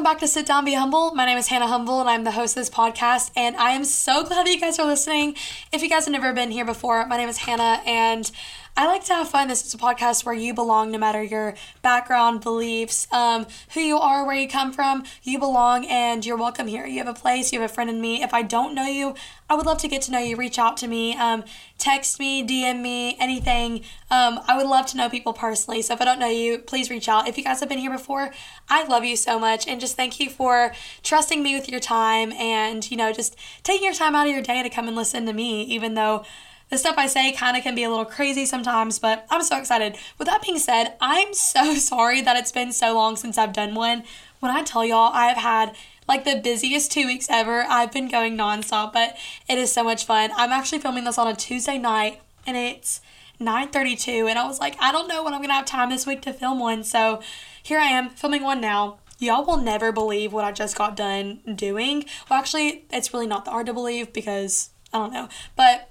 welcome back to Sit Down Be Humble. My name is Hannah Humble, and I'm the host of this podcast. And I am so glad that you guys are listening. If you guys have never been here before, my name is Hannah, and I like to have fun. This is a podcast where you belong no matter your background, beliefs, um, who you are, where you come from. You belong and you're welcome here. You have a place, you have a friend in me. If I don't know you, I would love to get to know you. Reach out to me, um, text me, DM me, anything. Um, I would love to know people personally. So if I don't know you, please reach out. If you guys have been here before, I love you so much and just thank you for trusting me with your time and, you know, just taking your time out of your day to come and listen to me, even though the stuff I say kind of can be a little crazy sometimes, but I'm so excited. With that being said, I'm so sorry that it's been so long since I've done one. When I tell y'all, I've had like the busiest two weeks ever. I've been going nonstop, but it is so much fun. I'm actually filming this on a Tuesday night, and it's 9:32, and I was like, I don't know when I'm gonna have time this week to film one, so here I am filming one now. Y'all will never believe what I just got done doing. Well, actually, it's really not that hard to believe because I don't know, but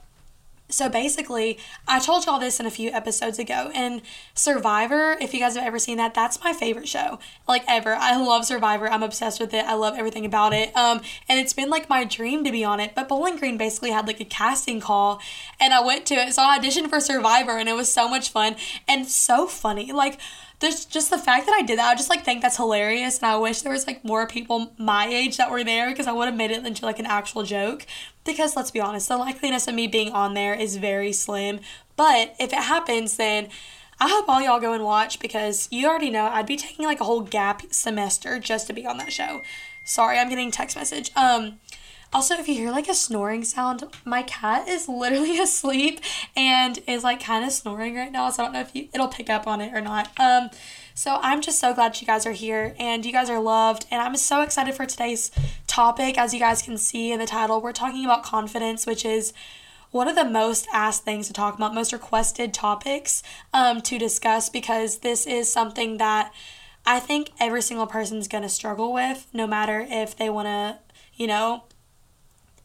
so basically, I told y'all this in a few episodes ago, and Survivor, if you guys have ever seen that, that's my favorite show, like ever. I love Survivor. I'm obsessed with it. I love everything about it. Um, and it's been like my dream to be on it. But Bowling Green basically had like a casting call, and I went to it. So I auditioned for Survivor, and it was so much fun and so funny. Like there's just the fact that I did that, I just like think that's hilarious, and I wish there was like more people my age that were there because I would have made it into like an actual joke. Because let's be honest, the likeliness of me being on there is very slim. But if it happens, then I hope all y'all go and watch because you already know I'd be taking like a whole gap semester just to be on that show. Sorry, I'm getting text message. Um, also, if you hear like a snoring sound, my cat is literally asleep and is like kind of snoring right now. So I don't know if you it'll pick up on it or not. Um, so I'm just so glad you guys are here and you guys are loved. And I'm so excited for today's topic. As you guys can see in the title, we're talking about confidence, which is one of the most asked things to talk about, most requested topics um, to discuss because this is something that I think every single person's going to struggle with, no matter if they want to, you know,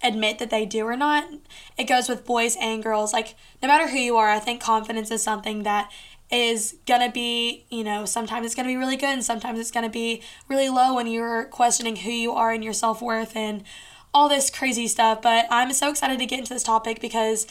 admit that they do or not. It goes with boys and girls. Like, no matter who you are, I think confidence is something that is gonna be, you know, sometimes it's gonna be really good and sometimes it's gonna be really low when you're questioning who you are and your self worth and all this crazy stuff. But I'm so excited to get into this topic because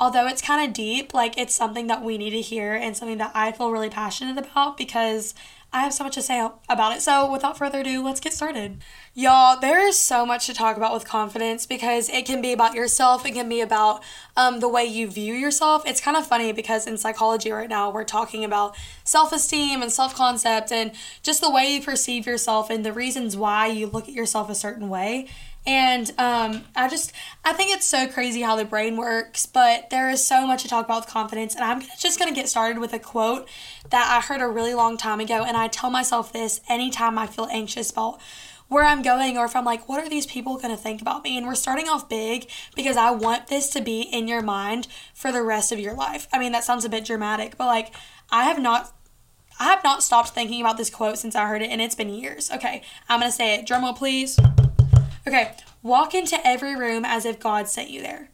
although it's kind of deep, like it's something that we need to hear and something that I feel really passionate about because I have so much to say about it. So, without further ado, let's get started. Y'all, there is so much to talk about with confidence because it can be about yourself, it can be about um, the way you view yourself. It's kind of funny because in psychology right now, we're talking about self esteem and self concept and just the way you perceive yourself and the reasons why you look at yourself a certain way. And um, I just, I think it's so crazy how the brain works, but there is so much to talk about with confidence. And I'm just going to get started with a quote that I heard a really long time ago. And I tell myself this anytime I feel anxious about where I'm going or if I'm like, what are these people going to think about me? And we're starting off big because I want this to be in your mind for the rest of your life. I mean, that sounds a bit dramatic, but like, I have not I have not stopped thinking about this quote since I heard it, and it's been years. Okay, I'm gonna say it. Drumroll, please. Okay, walk into every room as if God sent you there.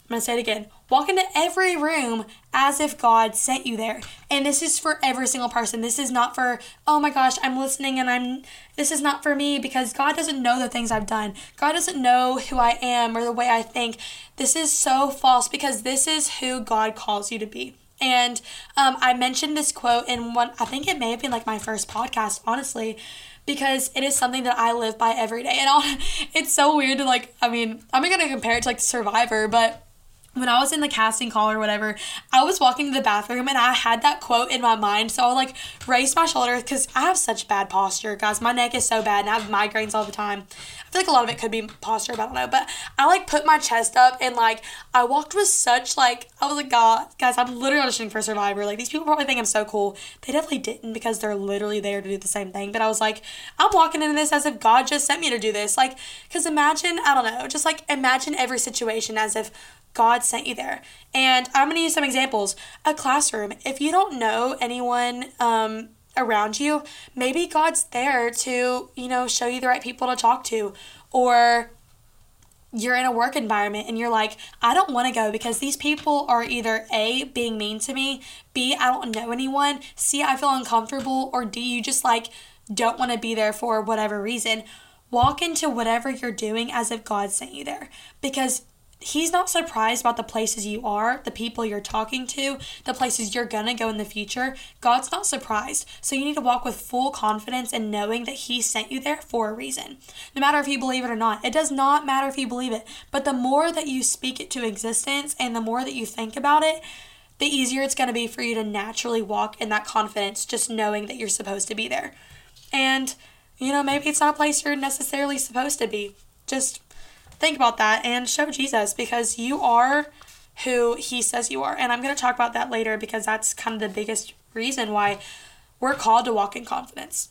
I'm going to say it again. Walk into every room as if God sent you there. And this is for every single person. This is not for, oh my gosh, I'm listening and I'm, this is not for me because God doesn't know the things I've done. God doesn't know who I am or the way I think. This is so false because this is who God calls you to be. And um, I mentioned this quote in one, I think it may have been like my first podcast, honestly because it is something that I live by every day. And I'll, it's so weird to like, I mean, I'm to compare it to like Survivor, but when I was in the casting call or whatever, I was walking to the bathroom and I had that quote in my mind. So I like raised my shoulders because I have such bad posture, guys. My neck is so bad and I have migraines all the time. I feel like a lot of it could be posture, but I don't know. But I like put my chest up and like I walked with such like I was like, God, guys, I'm literally auditioning for Survivor. Like these people probably think I'm so cool. They definitely didn't because they're literally there to do the same thing. But I was like, I'm walking into this as if God just sent me to do this. Like, because imagine, I don't know, just like imagine every situation as if God sent you there. And I'm going to use some examples. A classroom. If you don't know anyone um, around you, maybe God's there to, you know, show you the right people to talk to. Or you're in a work environment and you're like, I don't want to go because these people are either A, being mean to me, B, I don't know anyone, C, I feel uncomfortable, or D, you just like don't want to be there for whatever reason. Walk into whatever you're doing as if God sent you there because he's not surprised about the places you are, the people you're talking to, the places you're gonna go in the future. God's not surprised. So you need to walk with full confidence and knowing that he sent you there for a reason. No matter if you believe it or not. It does not matter if you believe it. But the more that you speak it to existence and the more that you think about it, the easier it's going to be for you to naturally walk in that confidence, just knowing that you're supposed to be there. And, you know, maybe it's not a place you're necessarily supposed to be. Just think about that and show Jesus because you are who he says you are. And I'm going to talk about that later because that's kind of the biggest reason why we're called to walk in confidence.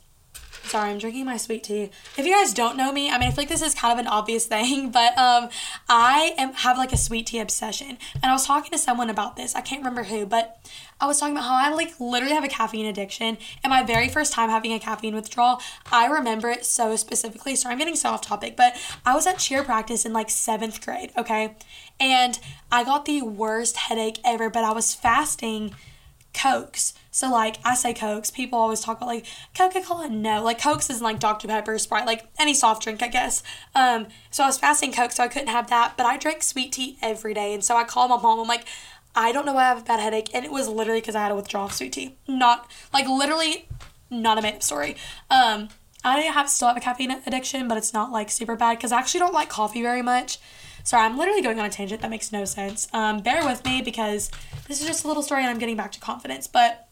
Sorry, I'm drinking my sweet tea. If you guys don't know me, I mean, I feel like this is kind of an obvious thing, but um, I am have like a sweet tea obsession. And I was talking to someone about this. I can't remember who, but I was talking about how I like literally have a caffeine addiction. And my very first time having a caffeine withdrawal, I remember it so specifically. So I'm getting so off topic, but I was at cheer practice in like seventh grade, okay? And I got the worst headache ever, but I was fasting Cokes. So like I say Cokes, people always talk about like Coca Cola. No, like Cokes isn't like Dr Pepper, Sprite, like any soft drink, I guess. Um, so I was fasting Coke, so I couldn't have that. But I drank sweet tea every day, and so I called my mom. I'm like, I don't know why I have a bad headache, and it was literally because I had a withdrawal of sweet tea. Not like literally, not a made up story. Um, I have still have a caffeine addiction, but it's not like super bad because I actually don't like coffee very much. Sorry, I'm literally going on a tangent that makes no sense. Um, bear with me because this is just a little story and I'm getting back to confidence. But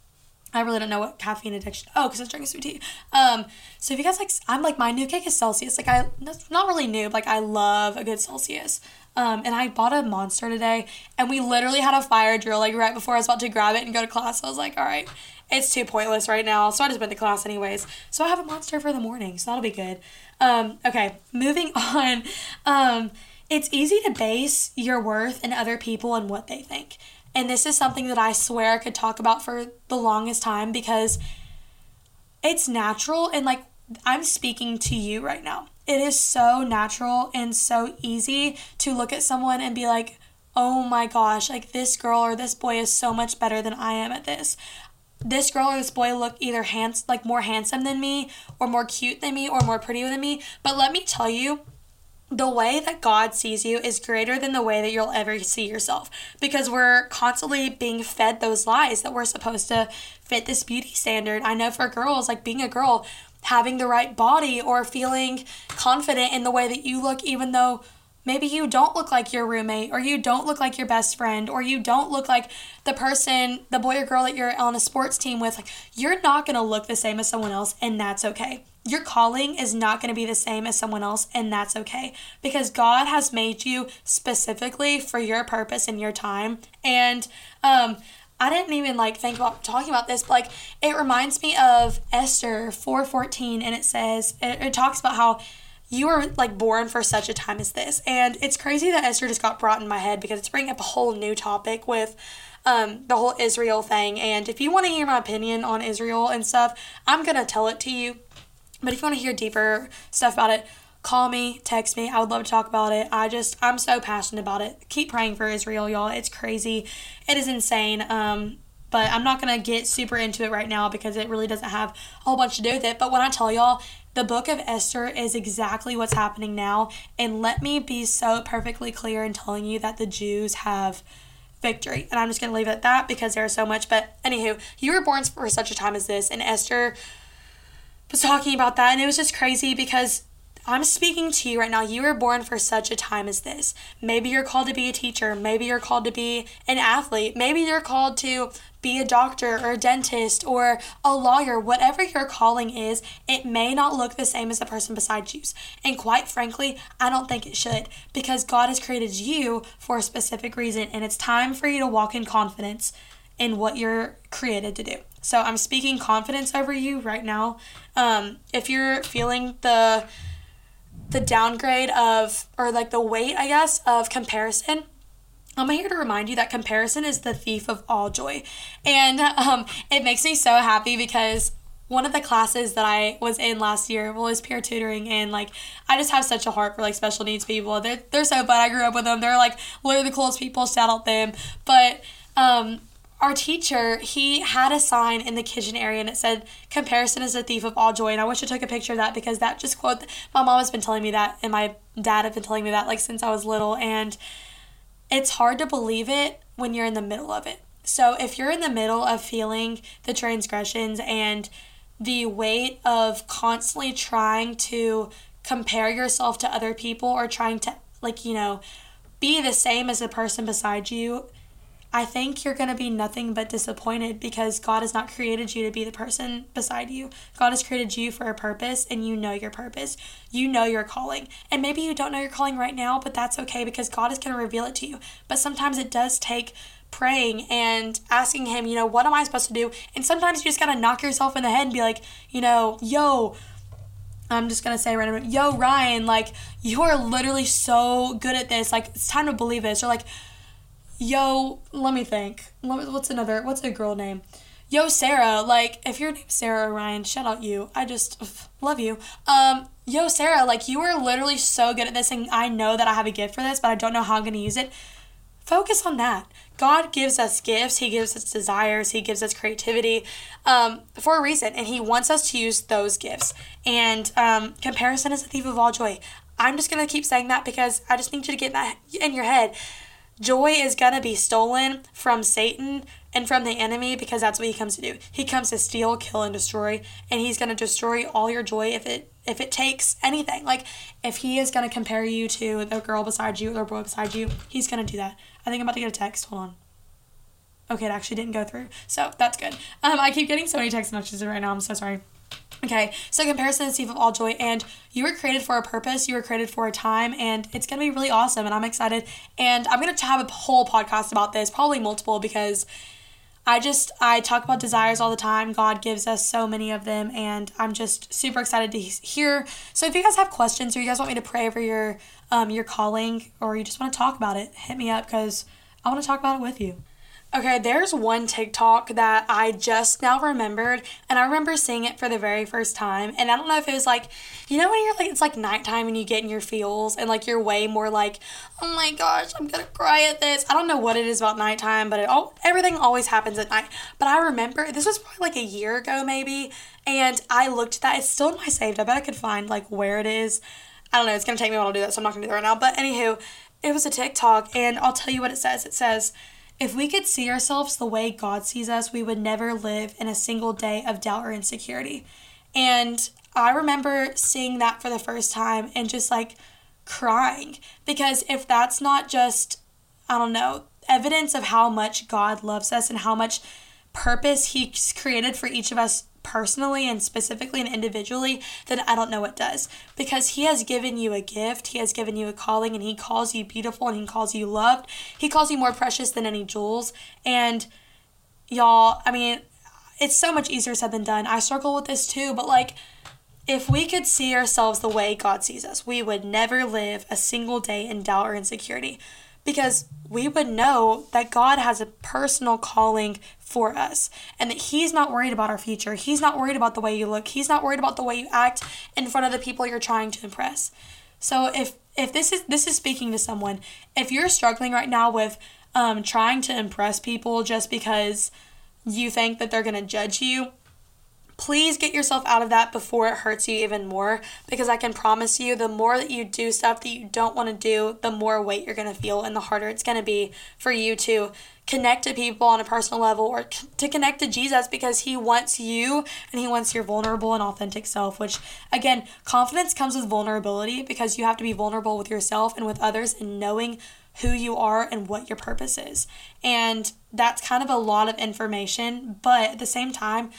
I really don't know what caffeine addiction. Oh, because I was drinking sweet tea. Um, so if you guys like, I'm like my new cake is Celsius. Like I, that's not really new. Like I love a good Celsius. Um, and I bought a monster today, and we literally had a fire drill like right before I was about to grab it and go to class. I was like, all right, it's too pointless right now, so I just went to class anyways. So I have a monster for the morning, so that'll be good. Um, okay, moving on. Um, it's easy to base your worth in other people and what they think. And this is something that I swear I could talk about for the longest time because it's natural and like I'm speaking to you right now. It is so natural and so easy to look at someone and be like, oh my gosh, like this girl or this boy is so much better than I am at this. This girl or this boy look either hands like more handsome than me or more cute than me or more pretty than me. But let me tell you, the way that God sees you is greater than the way that you'll ever see yourself because we're constantly being fed those lies that we're supposed to fit this beauty standard. I know for girls, like being a girl, having the right body or feeling confident in the way that you look, even though maybe you don't look like your roommate or you don't look like your best friend or you don't look like the person, the boy or girl that you're on a sports team with. Like, you're not to look the same as someone else, and that's okay your calling is not going to be the same as someone else, and that's okay because God has made you specifically for your purpose and your time. And um, I didn't even like think about talking about this, but like it reminds me of Esther four fourteen, and it says it, it talks about how you were like born for such a time as this, and it's crazy that Esther just got brought in my head because it's bringing up a whole new topic with um, the whole Israel thing. And if you want to hear my opinion on Israel and stuff, I'm gonna tell it to you but if you want to hear deeper stuff about it, call me, text me. I would love to talk about it. I just, I'm so passionate about it. Keep praying for Israel, y'all. It's crazy. It is insane. Um, but I'm not going to get super into it right now because it really doesn't have a whole bunch to do with it. But when I tell y'all, the book of Esther is exactly what's happening now. And let me be so perfectly clear in telling you that the Jews have victory. And I'm just going to leave it at that because there's so much. But anywho, you were born for such a time as this. And Esther was talking about that, and it was just crazy because I'm speaking to you right now. You were born for such a time as this. Maybe you're called to be a teacher. Maybe you're called to be an athlete. Maybe you're called to be a doctor or a dentist or a lawyer. Whatever your calling is, it may not look the same as the person beside you. And quite frankly, I don't think it should because God has created you for a specific reason, and it's time for you to walk in confidence in what you're created to do. So I'm speaking confidence over you right now. Um, if you're feeling the the downgrade of or like the weight, I guess, of comparison, I'm here to remind you that comparison is the thief of all joy. And um, it makes me so happy because one of the classes that I was in last year was peer tutoring and like I just have such a heart for like special needs people. They're they're so fun. I grew up with them. They're like literally the coolest people. Shout out them. But um our teacher, he had a sign in the kitchen area and it said, Comparison is a thief of all joy. And I wish I took a picture of that because that just quote, my mom has been telling me that and my dad have been telling me that like since I was little. And it's hard to believe it when you're in the middle of it. So if you're in the middle of feeling the transgressions and the weight of constantly trying to compare yourself to other people or trying to like you know be the same as the person beside you i think you're going to be nothing but disappointed because god has not created you to be the person beside you god has created you for a purpose and you know your purpose you know your calling and maybe you don't know your calling right now but that's okay because god is going to reveal it to you but sometimes it does take praying and asking him, you know, what am I supposed to do? And sometimes you just gotta knock yourself in the head and be like, you know, yo, I'm just gonna say random, yo, Ryan, like, you are literally so good at this. Like, it's time to believe this. Or like, yo, let me think. What's another, what's a girl name? Yo, Sarah, like, if your name's Sarah Ryan, shout out you. I just love you. Um, yo, Sarah, like, you are literally so good at this, and I know that I have a gift for this, but I don't know how I'm gonna use it. Focus on that. God gives us gifts, He gives us desires, He gives us creativity um, for a reason, and He wants us to use those gifts. And um, comparison is the thief of all joy. I'm just to keep saying that because I just need you to get that in your head. Joy is going to be stolen from Satan and from the enemy because that's what he comes to do. He comes to steal, kill and destroy and he's going to destroy all your joy if it if it takes anything. Like if he is going to compare you to the girl beside you or the boy beside you, he's going to do that. I think I'm about to get a text. Hold on. Okay, it actually didn't go through. So that's good. Um, I keep getting so many text messages right now. I'm so sorry. Okay, so comparison is thief of all joy, and you were created for a purpose. You were created for a time, and it's gonna be really awesome. And I'm excited. And I'm gonna have a whole podcast about this, probably multiple, because I just I talk about desires all the time. God gives us so many of them, and I'm just super excited to hear. So if you guys have questions or you guys want me to pray for your um your calling, or you just want to talk about it, hit me up because I want to talk about it with you. Okay, there's one TikTok that I just now remembered, and I remember seeing it for the very first time. And I don't know if it was like, you know, when you're like, it's like nighttime and you get in your feels, and like you're way more like, oh my gosh, I'm gonna cry at this. I don't know what it is about nighttime, but it all everything always happens at night. But I remember this was probably like a year ago, maybe, and I looked at that. It's still in my saved. I bet I could find like where it is. I don't know. It's gonna take me a while to do that, so I'm not gonna do that right now. But anywho, it was a TikTok, and I'll tell you what it says. It says if we could see ourselves the way God sees us, we would never live in a single day of doubt or insecurity. And I remember seeing that for the first time and just like crying because if that's not just, I don't know, evidence of how much God loves us and how much purpose He's created for each of us personally and specifically and individually, then I don't know what does. Because He has given you a gift, He has given you a calling, and He calls you beautiful and He calls you loved. He calls you more precious than any jewels. And y'all, I mean, it's so much easier said than done. I struggle with this too, but like, if we could see ourselves the way God sees us, we would never live a single day in doubt or insecurity because we would know that God has a personal calling for us and that He's not worried about our future. He's not worried about the way you look. He's not worried about the way you act in front of the people you're trying to impress. So if if this is this is speaking to someone, if you're struggling right now with um, trying to impress people just because you think that they're gonna judge you, please get yourself out of that before it hurts you even more because I can promise you the more that you do stuff that you don't want to do, the more weight you're going to feel and the harder it's going to be for you to connect to people on a personal level or to connect to Jesus because he wants you and he wants your vulnerable and authentic self, which again, confidence comes with vulnerability because you have to be vulnerable with yourself and with others and knowing who you are and what your purpose is. And that's kind of a lot of information, but at the same time,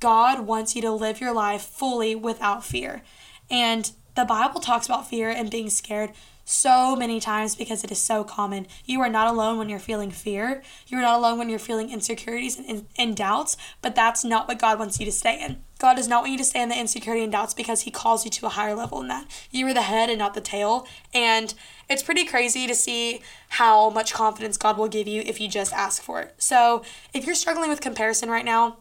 God wants you to live your life fully without fear. And the Bible talks about fear and being scared so many times because it is so common. You are not alone when you're feeling fear. You're not alone when you're feeling insecurities and, and, doubts, but that's not what God wants you to stay in. God does not want you to stay in the insecurity and doubts because He calls you to a higher level than that. You are the head and not the tail. And it's pretty crazy to see how much confidence God will give you if you just ask for it. So if you're struggling with comparison right now,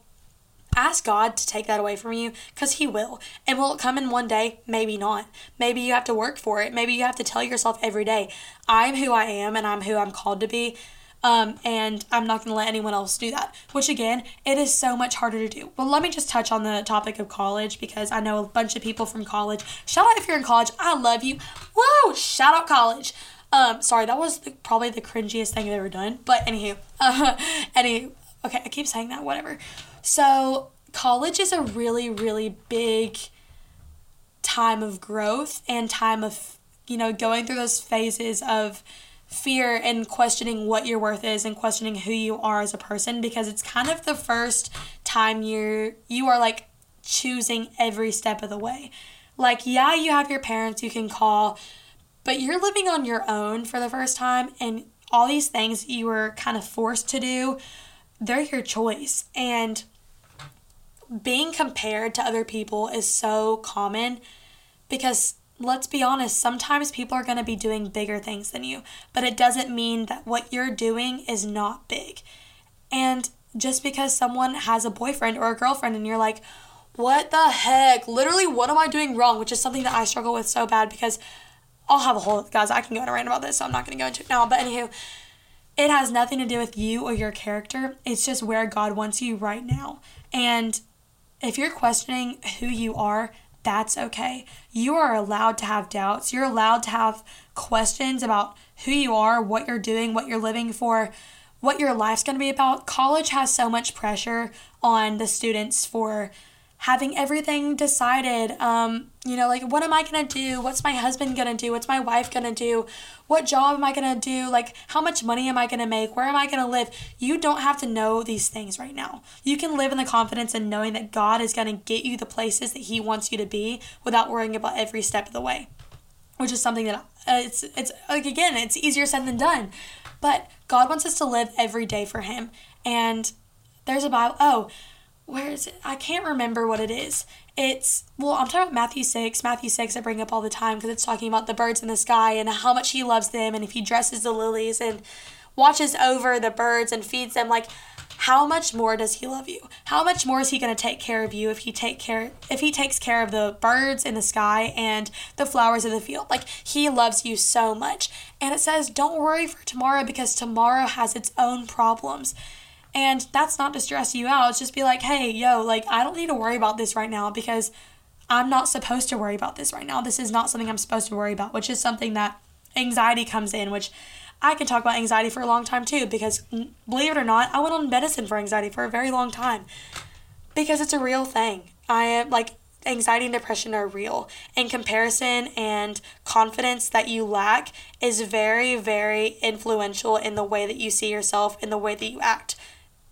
ask God to take that away from you because He will. And will it come in one day? Maybe not. Maybe you have to work for it. Maybe you have to tell yourself every day, I'm who I am and I'm who I'm called to be. Um, and I'm not going to let anyone else do that. Which again, it is so much harder to do. But let me just touch on the topic of college because I know a bunch of people from college. Shout out if you're in college. I love you. Whoa! Shout out college. Um, sorry, that was the, probably the cringiest thing I've ever done. But anywho, uh, any okay, I keep saying that. Whatever. So college is a really, really big time of growth and time of you know going through those phases of fear and questioning what your worth is and questioning who you are as a person because it's kind of the first time you're you are like choosing every step of the way. Like yeah, you have your parents you can call, but you're living on your own for the first time and all these things you were kind of forced to do, they're your choice. And being compared to other people is so common because let's be honest, sometimes people are going to be doing bigger things than you, but it doesn't mean that what you're doing is not big. And just because someone has a boyfriend or a girlfriend and you're like, what the heck? Literally, what am I doing wrong? Which is something that I struggle with so bad because I'll have a whole, guys, I can go on a rant about this, so I'm not going to go into it now. But anywho, it has nothing to do with you or your character. It's just where God wants you right now. And if you're questioning who you are, that's okay. You are allowed to have doubts. You're allowed to have questions about who you are, what you're doing, what you're living for, what your life's going to be about. College has so much pressure on the students for having everything decided. Um, you know, like what am I gonna do? What's my husband gonna do? What's my wife gonna do? What job am I gonna do? Like, how much money am I gonna make? Where am I gonna live? You don't have to know these things right now. You can live in the confidence and knowing that God is gonna get you the places that He wants you to be without worrying about every step of the way, which is something that uh, it's it's like again, it's easier said than done, but God wants us to live every day for Him, and there's a Bible. Oh where is it? I can't remember what it is. It's, well, I'm talking about Matthew 6. Matthew 6, I bring up all the time because it's talking about the birds in the sky and how much he loves them and if he dresses the lilies and watches over the birds and feeds them. Like, how much more does he love you? How much more is he going to take care of you if he take care if he takes care of the birds in the sky and the flowers of the field? Like he loves you so much. And it says, "Don't worry for tomorrow because tomorrow has its own problems." And that's not to stress you out. It's just be like, hey, yo, like, I don't need to worry about this right now because I'm not supposed to worry about this right now. This is not something I'm supposed to worry about, which is something that anxiety comes in, which I can talk about anxiety for a long time too because believe it or not, I went on medicine for anxiety for a very long time because it's a real thing. I am like anxiety and depression are real and comparison and confidence that you lack is very very influential in the way that you see yourself in the way that you act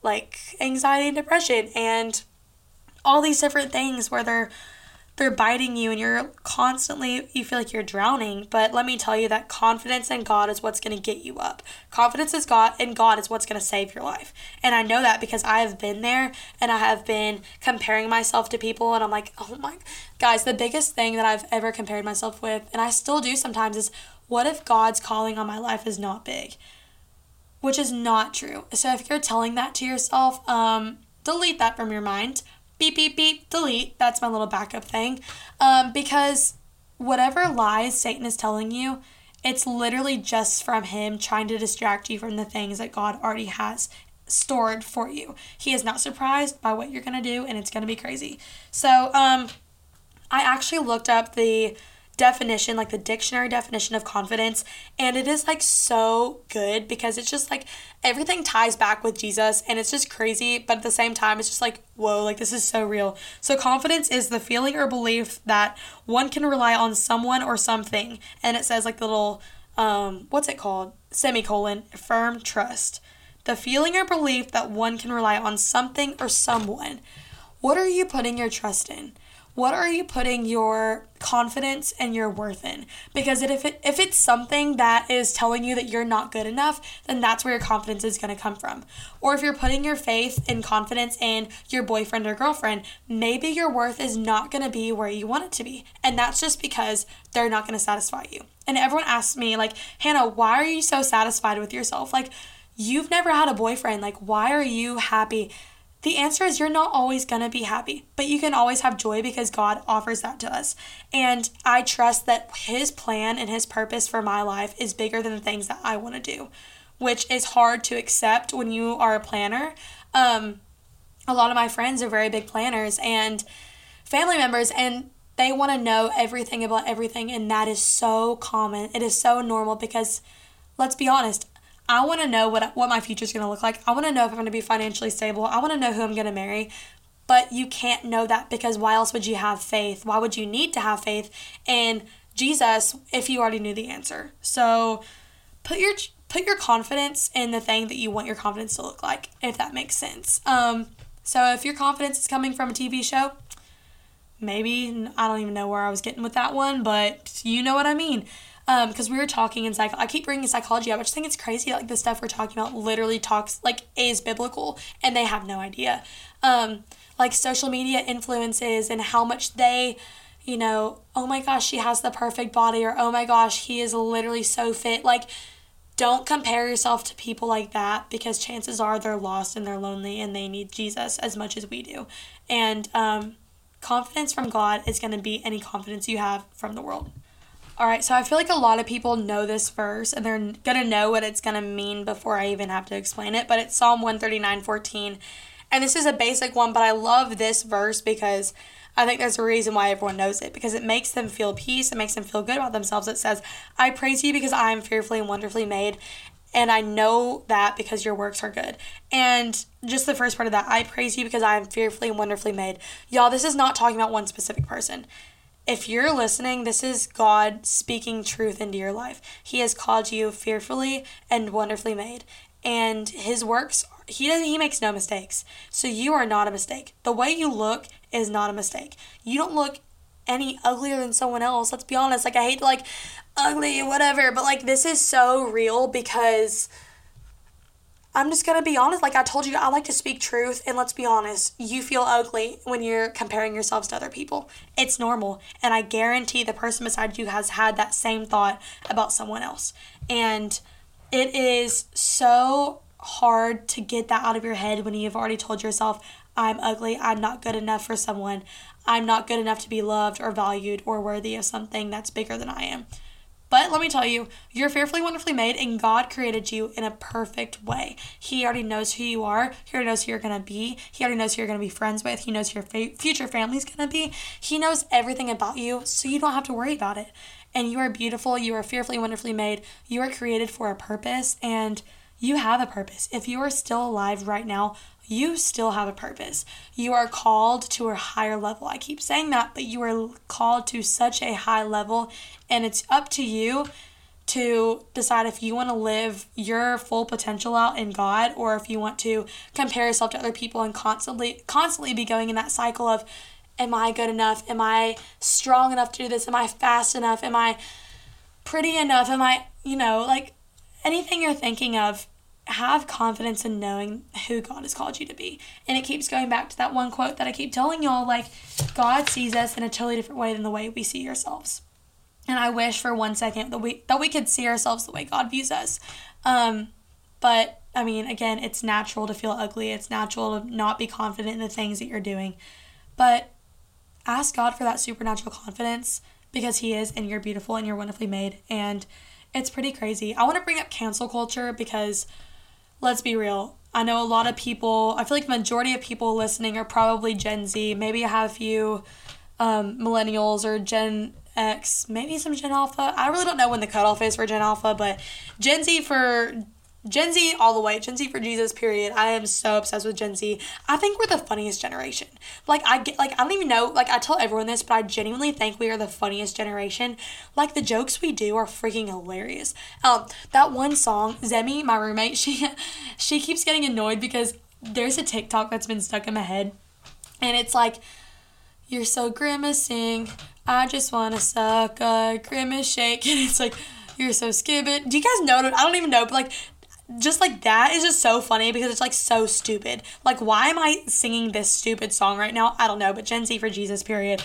like anxiety and depression and all these different things where they're they're biting you and you're constantly you feel like you're drowning. But let me tell you that confidence in god is what's going to get you up. Confidence is god and god is what's going to save your life. And i know that because i have been there and i have been comparing myself to people and i'm like oh my guys the biggest thing that i've ever compared myself with and i still do sometimes is what if god's calling on my life is not big which is not true. So if you're telling that to yourself, um, delete that from your mind. Beep, beep, beep, delete. That's my little backup thing. Um, because whatever lies Satan is telling you, it's literally just from him trying to distract you from the things that God already has stored for you. He is not surprised by what you're going to do, and it's going to be crazy. So, um, I actually looked up the definition, like the dictionary definition of confidence. And it is like so good because it's just like everything ties back with Jesus and it's just crazy. But at the same time, it's just like, whoa, like this is so real. So, confidence is the feeling or belief that one can rely on someone or something. And it says like the little, um, what's it called? Semicolon, firm trust. The feeling or belief that one can rely on something or someone. What are you putting your trust in? What are you putting your confidence and your worth in? Because if it if it's something that is telling you that you're not good enough then that's where your confidence is going to come from. Or if you're putting your faith and confidence in your boyfriend or girlfriend maybe your worth is not going to be where you want it to be. And that's just because they're not going to satisfy you. And everyone asks me like hannah why are you so satisfied with yourself? Like you've never had a boyfriend. Like why are you happy The answer is you're not always going to be happy, but you can always have joy because God offers that to us. And I trust that His plan and His purpose for my life is bigger than the things that I want to do, which is hard to accept when you are a planner. Um, a lot of my friends are very big planners and family members, and they want to know everything about everything. And that is so common. It is so normal because, let's be honest, I want to know what what my future is going to look like. I want to know if I'm going to be financially stable. I want to know who I'm going to marry. But you can't know that because why else would you have faith? Why would you need to have faith in Jesus if you already knew the answer? So put your put your confidence in the thing that you want your confidence to look like, if that makes sense. Um, so if your confidence is coming from a TV show, maybe I don't even know where I was getting with that one, but you know what I mean because um, we were talking in psych. I keep bringing psychology up. I just think it's crazy. Like the stuff we're talking about literally talks like is biblical, and they have no idea. Um, like social media influences and how much they, you know, oh my gosh, she has the perfect body, or oh my gosh, he is literally so fit. Like, don't compare yourself to people like that because chances are they're lost and they're lonely and they need Jesus as much as we do. And um, confidence from God is going to be any confidence you have from the world. All right, so I feel like a lot of people know this verse and they're going to know what it's going to mean before I even have to explain it, but it's Psalm 139 14. And this is a basic one, but I love this verse because I think there's a reason why everyone knows it because it makes them feel peace, it makes them feel good about themselves. It says, I praise you because I am fearfully and wonderfully made. And I know that because your works are good. And just the first part of that, I praise you because I am fearfully and wonderfully made. Y'all, this is not talking about one specific person if you're listening, this is God speaking truth into your life. He has called you fearfully and wonderfully made. And his works, he doesn't he makes no mistakes. So you are not a mistake. The way you look is not a mistake. You don't look any uglier than someone else. Let's be honest. Like I hate like ugly, whatever, but like this is so real because I'm just gonna be honest. Like I told you, I like to speak truth, and let's be honest, you feel ugly when you're comparing yourselves to other people. It's normal, and I guarantee the person beside you has had that same thought about someone else. And it is so hard to get that out of your head when you've already told yourself, I'm ugly, I'm not good enough for someone, I'm not good enough to be loved or valued or worthy of something that's bigger than I am. But let me tell you, you're fearfully, wonderfully made, and God created you in a perfect way. He already knows who you are. He already knows who you're going to be. He already knows who you're going to be friends with. He knows who your fa- future family's going to be. He knows everything about you, so you don't have to worry about it. And you are beautiful. You are fearfully, wonderfully made. You are created for a purpose, and you have a purpose. If you are still alive right now, you still have a purpose. You are called to a higher level. I keep saying that, but you are called to such a high level, and it's up to you to decide if you want to live your full potential out in God or if you want to compare yourself to other people and constantly constantly be going in that cycle of am I good enough? Am I strong enough to do this? Am I fast enough? Am I pretty enough? Am I, you know, like anything you're thinking of have confidence in knowing who God has called you to be. And it keeps going back to that one quote that I keep telling y'all like, God sees us in a totally different way than the way we see ourselves. And I wish for one second that we that we could see ourselves the way God views us. Um, but I mean, again, it's natural to feel ugly. It's natural to not be confident in the things that you're doing. But ask God for that supernatural confidence because He is, and you're beautiful and you're wonderfully made. And it's pretty crazy. I want to bring up cancel culture because let's be real. I know a lot of people, I feel like the majority of people listening are probably Gen Z. Maybe I have a few um, millennials or Gen X, maybe some Gen Alpha. I really don't know when the cutoff is for Gen Alpha, but Gen Z for Gen Z all the way. Gen Z for Jesus, period. I am so obsessed with Gen Z. I think we're the funniest generation. Like I get like I don't even know, like I tell everyone this, but I genuinely think we are the funniest generation. Like the jokes we do are freaking hilarious. Um that one song, Zemi, my roommate, she she keeps getting annoyed because there's a TikTok that's been stuck in my head. And it's like you're so grimacing. I just wanna suck a grimace shake. And it's like you're so skibbit. Do you guys know? I don't even know, but like just like that is just so funny because it's like so stupid. Like, why am I singing this stupid song right now? I don't know, but Gen Z for Jesus, period.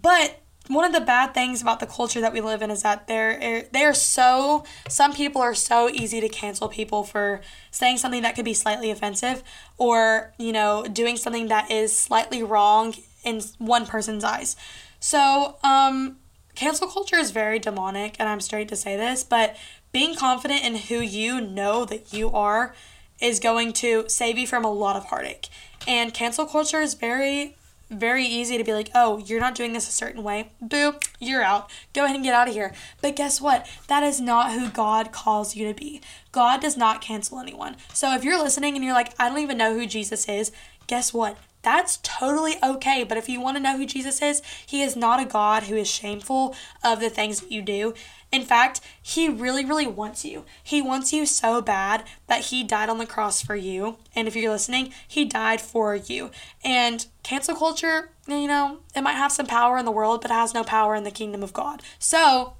But one of the bad things about the culture that we live in is that they're they're so some people are so easy to cancel people for saying something that could be slightly offensive or you know doing something that is slightly wrong in one person's eyes so um cancel culture is very demonic and i'm straight to say this but being confident in who you know that you are is going to save you from a lot of heartache and cancel culture is very very easy to be like, oh, you're not doing this a certain way. Boo, you're out. Go ahead and get out of here. But guess what? That is not who God calls you to be. God does not cancel anyone. So if you're listening and you're like, I don't even know who Jesus is, guess what? That's totally okay. But if you want to know who Jesus is, he is not a God who is shameful of the things that you do. In fact, he really, really wants you. He wants you so bad that he died on the cross for you. And if you're listening, he died for you. And cancel culture, you know, it might have some power in the world, but it has no power in the kingdom of God. So,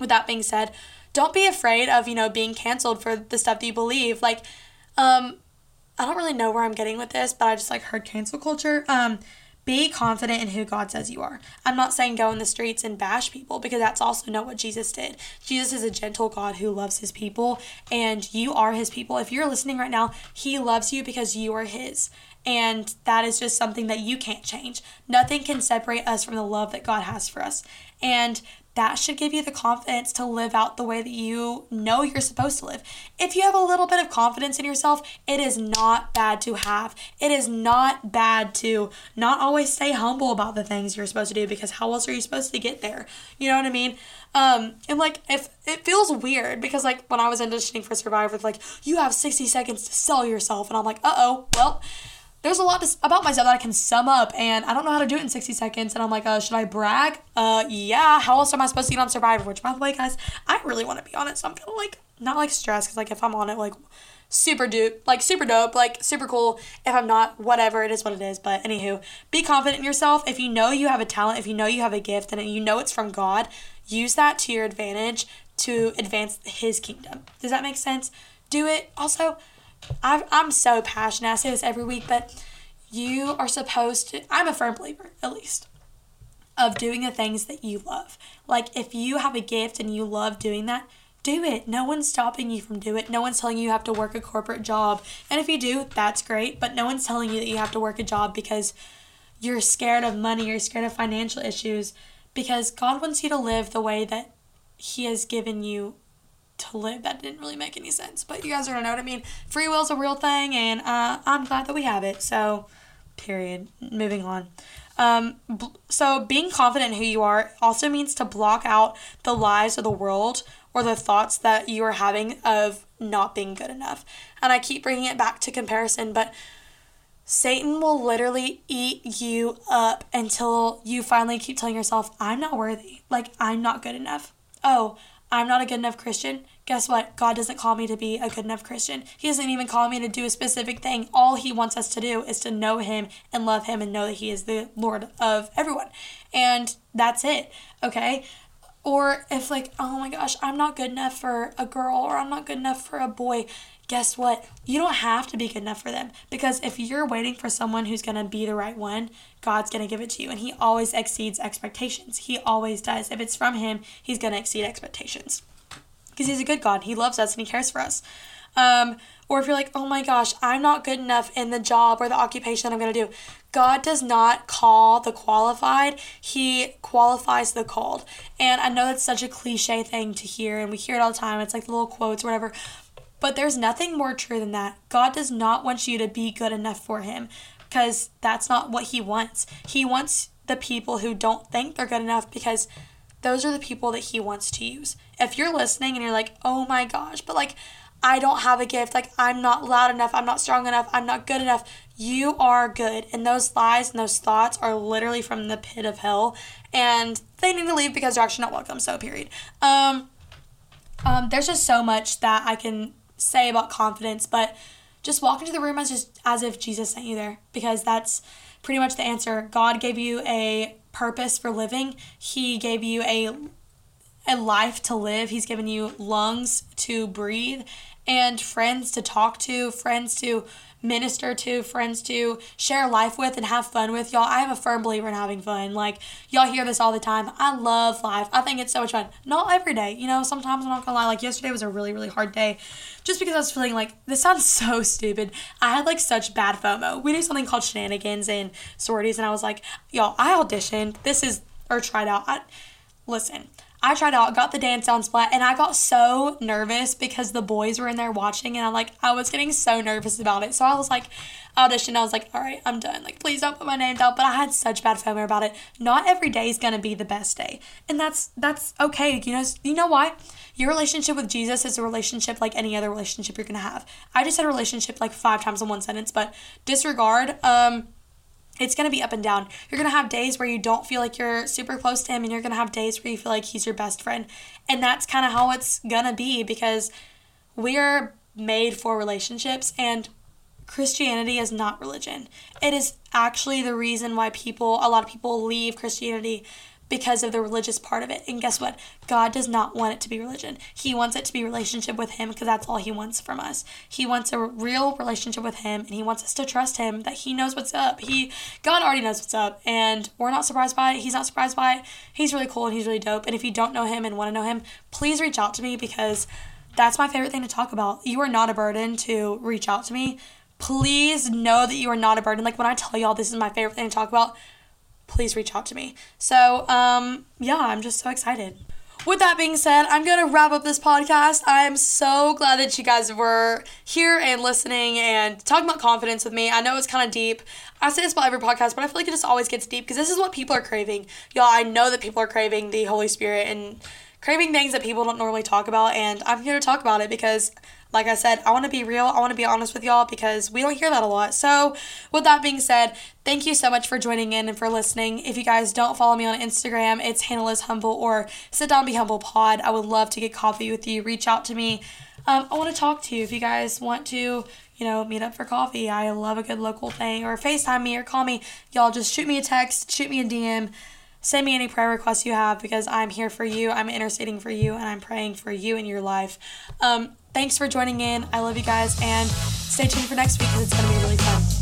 with that being said, don't be afraid of, you know, being canceled for the stuff that you believe. Like, um, I don't really know where I'm getting with this, but I just like heard cancel culture. Um, be confident in who God says you are. I'm not saying go in the streets and bash people because that's also not what Jesus did. Jesus is a gentle God who loves his people, and you are his people. If you're listening right now, he loves you because you are his. And that is just something that you can't change. Nothing can separate us from the love that God has for us. And that should give you the confidence to live out the way that you know you're supposed to live. If you have a little bit of confidence in yourself, it is not bad to have. It is not bad to not always stay humble about the things you're supposed to do because how else are you supposed to get there? You know what I mean? Um, and like if it feels weird because like when I was auditioning for Survivor, like you have 60 seconds to sell yourself, and I'm like, uh oh, well there's a lot to, about myself that I can sum up, and I don't know how to do it in 60 seconds. And I'm like, uh, should I brag? Uh, yeah. How else am I supposed to get on Survivor? Which, by the way, guys, I really want to be on it, so I'm feeling like not like stressed because like if I'm on it, like super dope, like super dope, like super cool. If I'm not, whatever, it is what it is. But anywho, be confident in yourself. If you know you have a talent, if you know you have a gift, and you know it's from God, use that to your advantage to advance His kingdom. Does that make sense? Do it. Also i I'm so passionate. I say this every week, but you are supposed to, I'm a firm believer, at least, of doing the things that you love. Like, if you have a gift and you love doing that, do it. No one's stopping you from doing it. No one's telling you you have to work a corporate job. And if you do, that's great. But no one's telling you that you have to work a job because you're scared of money, you're scared of financial issues. Because God wants you to live the way that He has given you to live. That didn't really make any sense, but you guys are gonna know what I mean. Free will's a real thing, and uh, I'm glad that we have it. So, period. Moving on. Um, so being confident in who you are also means to block out the lies of the world or the thoughts that you are having of not being good enough. And I keep bringing it back to comparison, but Satan will literally eat you up until you finally keep telling yourself, I'm not worthy. Like, I'm not good enough. Oh, I'm not a good enough Christian, guess what? God doesn't call me to be a good enough Christian. He doesn't even call me to do a specific thing. All He wants us to do is to know Him and love Him and know that He is the Lord of everyone. And that's it, okay? Or if, like, oh my gosh, I'm not good enough for a girl or I'm not good enough for a boy, guess what? You don't have to be good enough for them because if you're waiting for someone who's going to be the right one, God's going to give it to you. And He always exceeds expectations. He always does. If it's from Him, He's going to exceed expectations because He's a good God. He loves us and He cares for us. Um, or if you're like, oh my gosh, I'm not good enough in the job or the occupation I'm going to do. God does not call the qualified, He qualifies the called. And I know that's such a cliche thing to hear, and we hear it all the time. It's like the little quotes or whatever. But there's nothing more true than that. God does not want you to be good enough for Him because that's not what He wants. He wants the people who don't think they're good enough because those are the people that He wants to use. If you're listening and you're like, oh my gosh, but like, I don't have a gift, like, I'm not loud enough, I'm not strong enough, I'm not good enough. You are good. And those lies and those thoughts are literally from the pit of hell. And they need to leave because they're actually not welcome. So, period. Um, um, there's just so much that I can say about confidence, but just walk into the room as just as if Jesus sent you there because that's pretty much the answer. God gave you a purpose for living. He gave you a a life to live. He's given you lungs to breathe and friends to talk to, friends to minister to, friends to share life with and have fun with. Y'all, I am a firm believer in having fun. Like, y'all hear this all the time. I love life. I think it's so much fun. Not every day, you know, sometimes I'm not gonna lie. Like, yesterday was a really, really hard day just because I was feeling like, this sounds so stupid. I had like such bad FOMO. We do something called shenanigans and sororities, and I was like, y'all, I auditioned. This is, or tried out. I, listen, I tried out, got the dance down splat, and I got so nervous because the boys were in there watching, and I like I was getting so nervous about it. So I was like, audition. I was like, all right, I'm done. Like, please don't put my name down. But I had such bad FOMO about it. Not every day is gonna be the best day, and that's that's okay. You know, you know why? Your relationship with Jesus is a relationship like any other relationship you're gonna have. I just said relationship like five times in one sentence, but disregard. Um it's going to be up and down. You're going to have days where you don't feel like you're super close to him, and you're going to have days where you feel like he's your best friend. And that's kind of how it's going to be because we're made for relationships, and Christianity is not religion. It is actually the reason why people, a lot of people leave Christianity because of the religious part of it. And guess what? God does not want it to be religion. He wants it to be relationship with him because that's all he wants from us. He wants a real relationship with him and he wants us to trust him that he knows what's up. He God already knows what's up and we're not surprised by it. He's not surprised by it. He's really cool and he's really dope. And if you don't know him and want to know him, please reach out to me because that's my favorite thing to talk about. You are not a burden to reach out to me. Please know that you are not a burden. Like when I tell y'all this is my favorite thing to talk about, please reach out to me. So, um, yeah, I'm just so excited. With that being said, I'm going to wrap up this podcast. I'm so glad that you guys were here and listening and talking about confidence with me. I know it's kind of deep. I say this about every podcast, but I feel like it just always gets deep because this is what people are craving. Y'all, I know that people are craving the Holy Spirit and craving things that people don't normally talk about, and I'm here to talk about it because like I said, I want to be real. I want to be honest with y'all because we don't hear that a lot. So, with that being said, thank you so much for joining in and for listening. If you guys don't follow me on Instagram, it's Hannah Liz Humble or Sit Down Be Humble Pod. I would love to get coffee with you. Reach out to me. Um, I want to talk to you if you guys want to, you know, meet up for coffee. I love a good local thing or FaceTime me or call me. Y'all just shoot me a text, shoot me a DM send me any prayer requests you have because I'm here for you. I'm interceding for you and I'm praying for you in your life. Um, Thanks for joining in. I love you guys, and stay tuned for next week because it's going to be really fun.